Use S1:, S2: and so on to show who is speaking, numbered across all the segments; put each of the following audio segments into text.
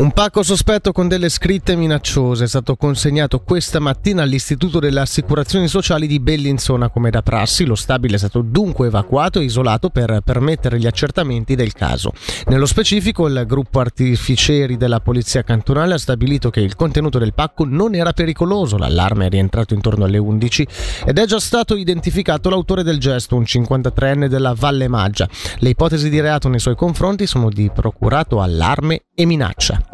S1: Un pacco sospetto con delle scritte minacciose è stato consegnato questa mattina all'Istituto delle Assicurazioni Sociali di Bellinzona come da prassi. Lo stabile è stato dunque evacuato e isolato per permettere gli accertamenti del caso. Nello specifico il gruppo artificieri della Polizia Cantonale ha stabilito che il contenuto del pacco non era pericoloso, l'allarme è rientrato intorno alle 11 ed è già stato identificato l'autore del gesto, un 53enne della Valle Maggia. Le ipotesi di reato nei suoi confronti sono di procurato allarme e minaccia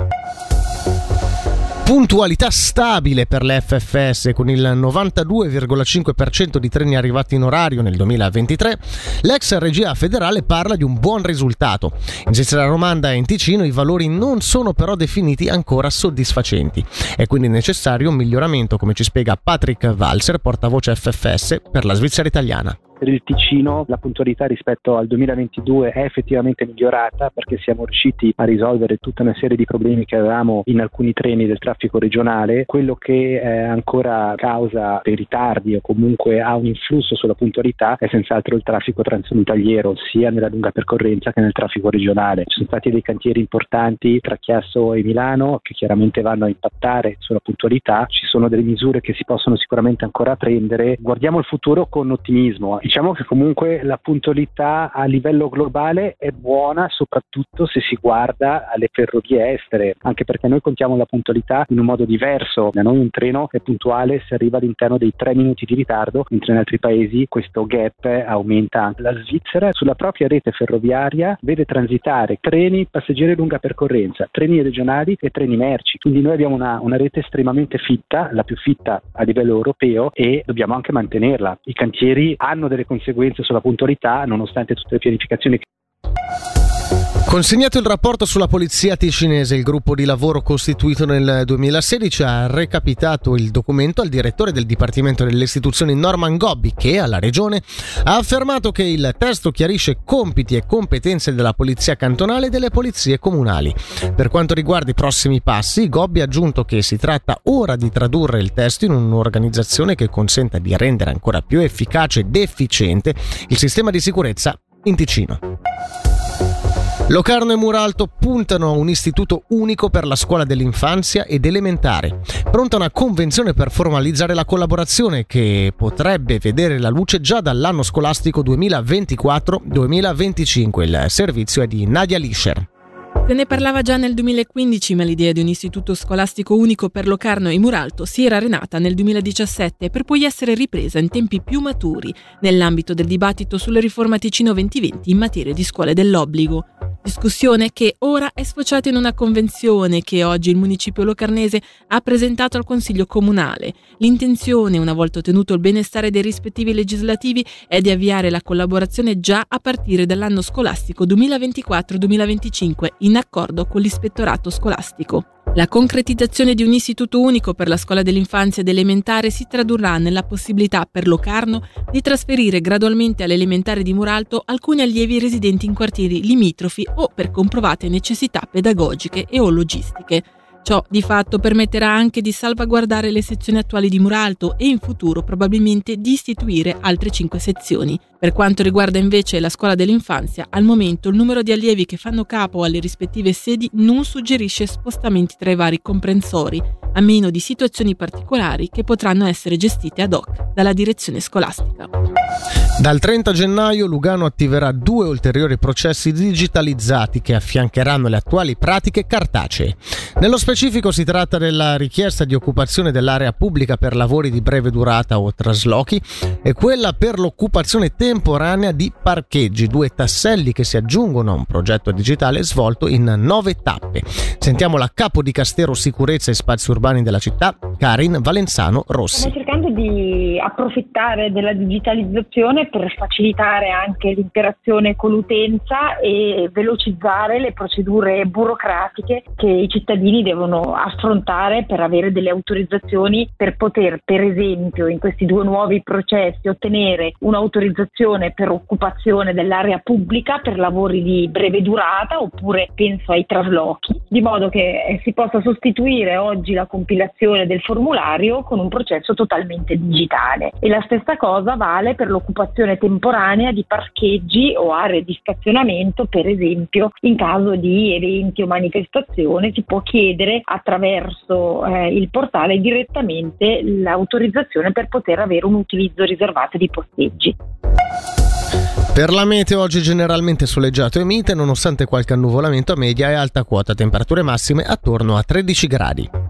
S1: puntualità stabile per le FFS con il 92,5% di treni arrivati in orario nel 2023, l'ex regia federale parla di un buon risultato. In Svizzera Romanda e in Ticino i valori non sono però definiti ancora soddisfacenti. È quindi necessario un miglioramento, come ci spiega Patrick Walser, portavoce FFS per la Svizzera italiana
S2: per il Ticino la puntualità rispetto al 2022 è effettivamente migliorata perché siamo riusciti a risolvere tutta una serie di problemi che avevamo in alcuni treni del traffico regionale. Quello che è ancora causa dei ritardi o comunque ha un influsso sulla puntualità è senz'altro il traffico transfrontaliero sia nella lunga percorrenza che nel traffico regionale. Ci sono stati dei cantieri importanti tra Chiasso e Milano che chiaramente vanno a impattare sulla puntualità. Ci sono delle misure che si possono sicuramente ancora prendere. Guardiamo il futuro con ottimismo Diciamo che comunque la puntualità a livello globale è buona soprattutto se si guarda alle ferrovie estere, anche perché noi contiamo la puntualità in un modo diverso. Da noi un treno è puntuale se arriva all'interno dei tre minuti di ritardo, mentre in altri paesi questo gap aumenta. La Svizzera sulla propria rete ferroviaria vede transitare treni passeggeri lunga percorrenza, treni regionali e treni merci. Quindi noi abbiamo una, una rete estremamente fitta, la più fitta a livello europeo e dobbiamo anche mantenerla. I cantieri hanno delle delle conseguenze sulla puntualità nonostante tutte le pianificazioni che
S1: Consegnato il rapporto sulla polizia ticinese, il gruppo di lavoro costituito nel 2016 ha recapitato il documento al direttore del Dipartimento delle Istituzioni Norman Gobbi che alla Regione ha affermato che il testo chiarisce compiti e competenze della polizia cantonale e delle polizie comunali. Per quanto riguarda i prossimi passi, Gobbi ha aggiunto che si tratta ora di tradurre il testo in un'organizzazione che consenta di rendere ancora più efficace ed efficiente il sistema di sicurezza in Ticino. Locarno e Muralto puntano a un istituto unico per la scuola dell'infanzia ed elementare. Pronta una convenzione per formalizzare la collaborazione che potrebbe vedere la luce già dall'anno scolastico 2024-2025. Il servizio è di Nadia Lischer.
S3: Se ne parlava già nel 2015, ma l'idea di un istituto scolastico unico per Locarno e Muralto si era arenata nel 2017 per poi essere ripresa in tempi più maturi nell'ambito del dibattito sulla riforma Ticino 2020 in materia di scuole dell'obbligo. Discussione che ora è sfociata in una convenzione che oggi il municipio locarnese ha presentato al Consiglio Comunale. L'intenzione, una volta ottenuto il benestare dei rispettivi legislativi, è di avviare la collaborazione già a partire dall'anno scolastico 2024-2025 in accordo con l'ispettorato scolastico. La concretizzazione di un istituto unico per la scuola dell'infanzia ed elementare si tradurrà nella possibilità per Locarno di trasferire gradualmente all'elementare di Muralto alcuni allievi residenti in quartieri limitrofi o per comprovate necessità pedagogiche e o logistiche. Ciò di fatto permetterà anche di salvaguardare le sezioni attuali di Muralto e in futuro probabilmente di istituire altre cinque sezioni. Per quanto riguarda invece la scuola dell'infanzia, al momento il numero di allievi che fanno capo alle rispettive sedi non suggerisce spostamenti tra i vari comprensori, a meno di situazioni particolari che potranno essere gestite ad hoc dalla direzione scolastica.
S1: Dal 30 gennaio Lugano attiverà due ulteriori processi digitalizzati che affiancheranno le attuali pratiche cartacee. Nello specifico si tratta della richiesta di occupazione dell'area pubblica per lavori di breve durata o traslochi e quella per l'occupazione temporanea di parcheggi, due tasselli che si aggiungono a un progetto digitale svolto in nove tappe. Sentiamo la capo di Castero Sicurezza e Spazi Urbani della città, Karin Valenzano Rossi.
S4: Stiamo cercando di approfittare della digitalizzazione per facilitare anche l'interazione con l'utenza e velocizzare le procedure burocratiche che i cittadini devono affrontare per avere delle autorizzazioni per poter, per esempio, in questi due nuovi processi ottenere un'autorizzazione per occupazione dell'area pubblica per lavori di breve durata oppure penso ai traslochi, di modo che si possa sostituire oggi la compilazione del formulario con un processo totalmente digitale. E la stessa cosa vale per l'occupazione temporanea di parcheggi o aree di stazionamento, per esempio in caso di eventi o manifestazioni si può chiedere attraverso eh, il portale direttamente l'autorizzazione per poter avere un utilizzo riservato di posteggi.
S1: Per la meteo oggi generalmente soleggiato e mite nonostante qualche annuvolamento a media e alta quota, temperature massime attorno a 13 gradi.